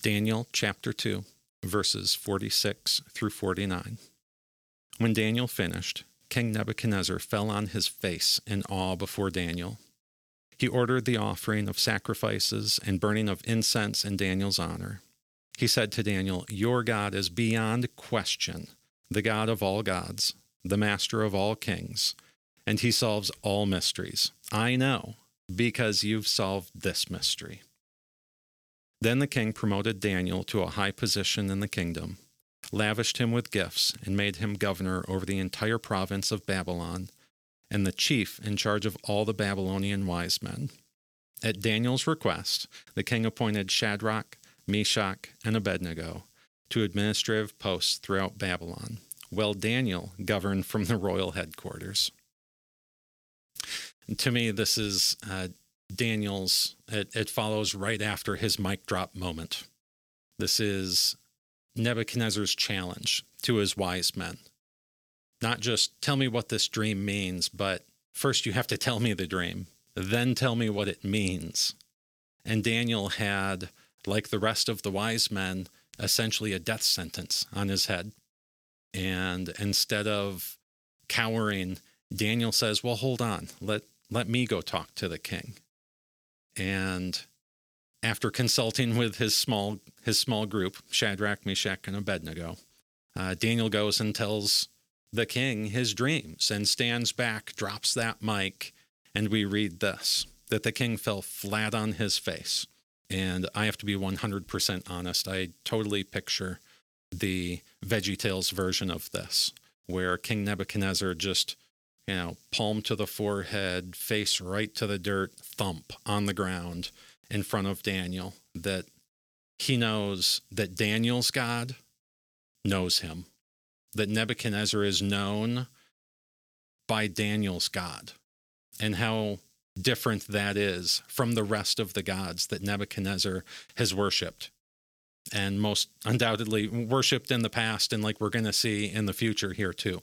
Daniel chapter 2, verses 46 through 49. When Daniel finished, King Nebuchadnezzar fell on his face in awe before Daniel. He ordered the offering of sacrifices and burning of incense in Daniel's honor. He said to Daniel, Your God is beyond question, the God of all gods, the master of all kings, and he solves all mysteries. I know, because you've solved this mystery. Then the king promoted Daniel to a high position in the kingdom, lavished him with gifts, and made him governor over the entire province of Babylon, and the chief in charge of all the Babylonian wise men. At Daniel's request, the king appointed Shadrach, Meshach, and Abednego to administrative posts throughout Babylon, while Daniel governed from the royal headquarters. And to me, this is uh, Daniel's, it, it follows right after his mic drop moment. This is Nebuchadnezzar's challenge to his wise men. Not just tell me what this dream means, but first you have to tell me the dream, then tell me what it means. And Daniel had, like the rest of the wise men, essentially a death sentence on his head. And instead of cowering, Daniel says, Well, hold on, let, let me go talk to the king. And after consulting with his small his small group, Shadrach, Meshach, and Abednego, uh, Daniel goes and tells the king his dreams and stands back, drops that mic, and we read this that the king fell flat on his face. And I have to be 100% honest. I totally picture the Veggie Tales version of this, where King Nebuchadnezzar just you know, palm to the forehead, face right to the dirt, thump on the ground in front of Daniel, that he knows that Daniel's God knows him, that Nebuchadnezzar is known by Daniel's God, and how different that is from the rest of the gods that Nebuchadnezzar has worshiped and most undoubtedly worshiped in the past, and like we're going to see in the future here too.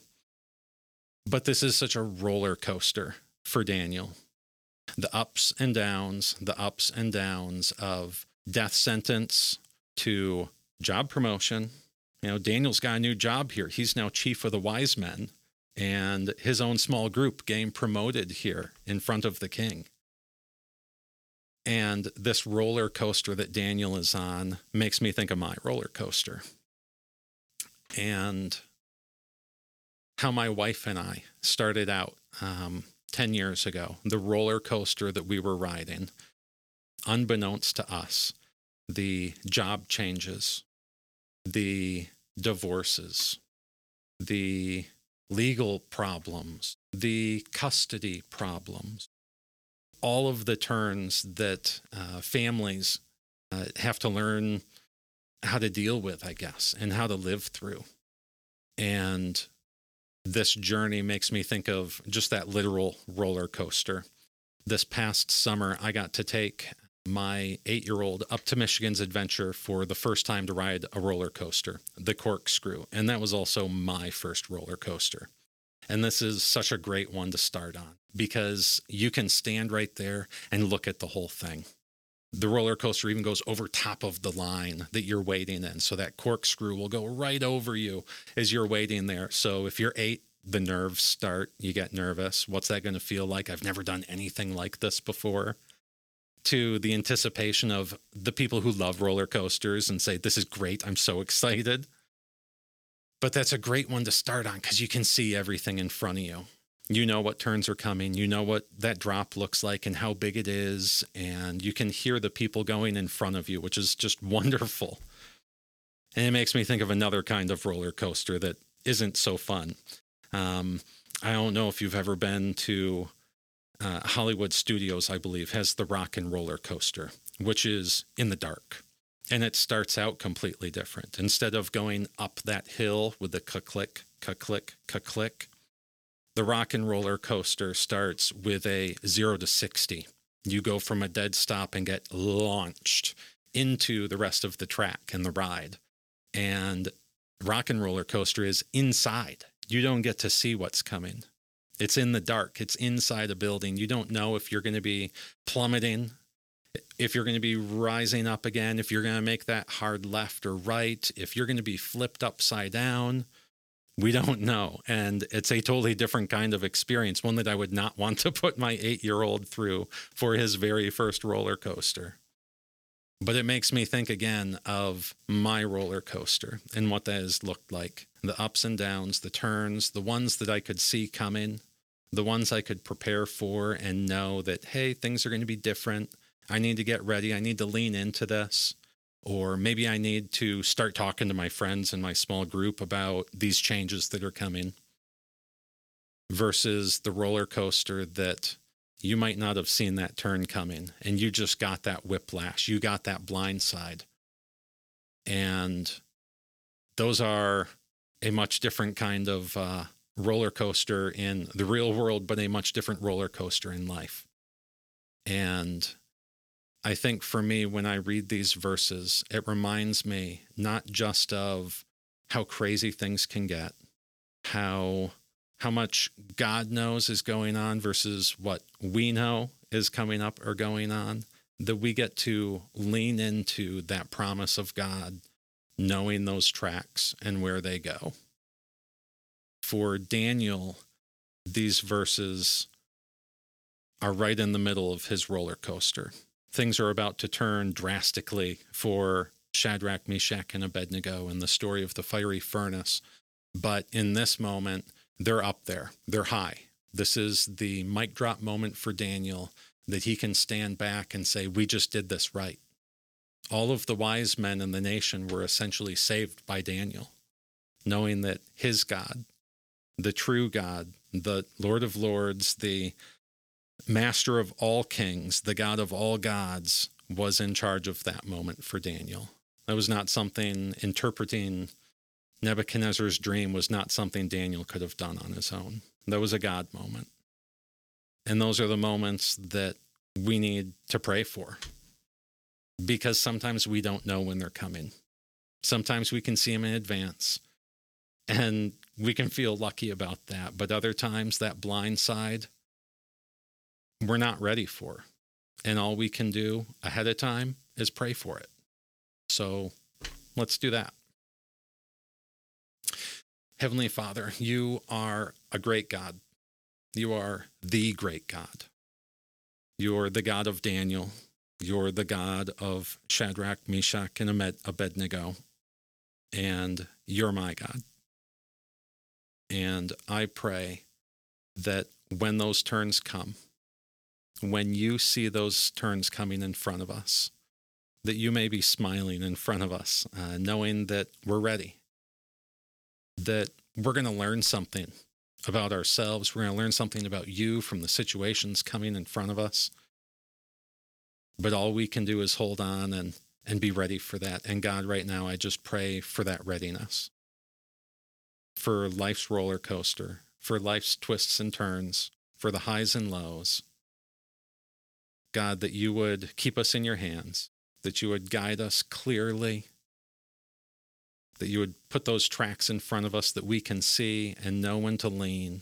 But this is such a roller coaster for Daniel. The ups and downs, the ups and downs of death sentence to job promotion. You know, Daniel's got a new job here. He's now chief of the wise men, and his own small group getting promoted here in front of the king. And this roller coaster that Daniel is on makes me think of my roller coaster. And how my wife and I started out um, 10 years ago, the roller coaster that we were riding, unbeknownst to us, the job changes, the divorces, the legal problems, the custody problems, all of the turns that uh, families uh, have to learn how to deal with, I guess, and how to live through. And this journey makes me think of just that literal roller coaster. This past summer, I got to take my eight year old up to Michigan's adventure for the first time to ride a roller coaster, the corkscrew. And that was also my first roller coaster. And this is such a great one to start on because you can stand right there and look at the whole thing. The roller coaster even goes over top of the line that you're waiting in. So that corkscrew will go right over you as you're waiting there. So if you're eight, the nerves start, you get nervous. What's that going to feel like? I've never done anything like this before. To the anticipation of the people who love roller coasters and say, This is great. I'm so excited. But that's a great one to start on because you can see everything in front of you you know what turns are coming you know what that drop looks like and how big it is and you can hear the people going in front of you which is just wonderful. And it makes me think of another kind of roller coaster that isn't so fun. Um, i don't know if you've ever been to uh, hollywood studios i believe has the rock and roller coaster which is in the dark and it starts out completely different. Instead of going up that hill with the click click click the rock and roller coaster starts with a zero to 60. You go from a dead stop and get launched into the rest of the track and the ride. And rock and roller coaster is inside. You don't get to see what's coming. It's in the dark. It's inside a building. You don't know if you're going to be plummeting if you're going to be rising up again, if you're going to make that hard left or right, if you're going to be flipped upside down, we don't know. And it's a totally different kind of experience, one that I would not want to put my eight year old through for his very first roller coaster. But it makes me think again of my roller coaster and what that has looked like the ups and downs, the turns, the ones that I could see coming, the ones I could prepare for and know that, hey, things are going to be different. I need to get ready. I need to lean into this. Or maybe I need to start talking to my friends in my small group about these changes that are coming versus the roller coaster that you might not have seen that turn coming and you just got that whiplash. You got that blind side. And those are a much different kind of uh, roller coaster in the real world, but a much different roller coaster in life. And I think for me, when I read these verses, it reminds me not just of how crazy things can get, how how much God knows is going on versus what we know is coming up or going on, that we get to lean into that promise of God, knowing those tracks and where they go. For Daniel, these verses are right in the middle of his roller coaster. Things are about to turn drastically for Shadrach, Meshach, and Abednego in the story of the fiery furnace. But in this moment, they're up there, they're high. This is the mic drop moment for Daniel that he can stand back and say, We just did this right. All of the wise men in the nation were essentially saved by Daniel, knowing that his God, the true God, the Lord of Lords, the master of all kings, the God of all gods, was in charge of that moment for Daniel. That was not something interpreting Nebuchadnezzar's dream was not something Daniel could have done on his own. That was a God moment. And those are the moments that we need to pray for because sometimes we don't know when they're coming. Sometimes we can see them in advance and we can feel lucky about that. But other times, that blind side, we're not ready for. And all we can do ahead of time is pray for it. So let's do that. Heavenly Father, you are a great God. You are the great God. You're the God of Daniel. You're the God of Shadrach, Meshach, and Abednego. And you're my God. And I pray that when those turns come, when you see those turns coming in front of us, that you may be smiling in front of us, uh, knowing that we're ready, that we're going to learn something about ourselves. We're going to learn something about you from the situations coming in front of us. But all we can do is hold on and, and be ready for that. And God, right now, I just pray for that readiness, for life's roller coaster, for life's twists and turns, for the highs and lows. God, that you would keep us in your hands, that you would guide us clearly that you would put those tracks in front of us that we can see and know when to lean.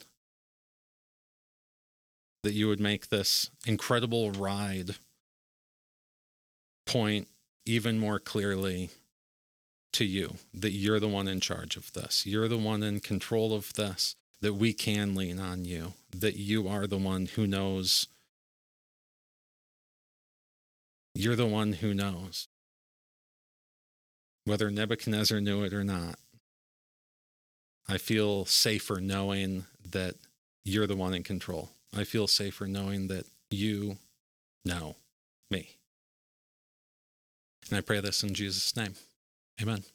That you would make this incredible ride point even more clearly to you that you're the one in charge of this. You're the one in control of this, that we can lean on you, that you are the one who knows. You're the one who knows whether Nebuchadnezzar knew it or not. I feel safer knowing that you're the one in control. I feel safer knowing that you know me. And I pray this in Jesus' name. Amen.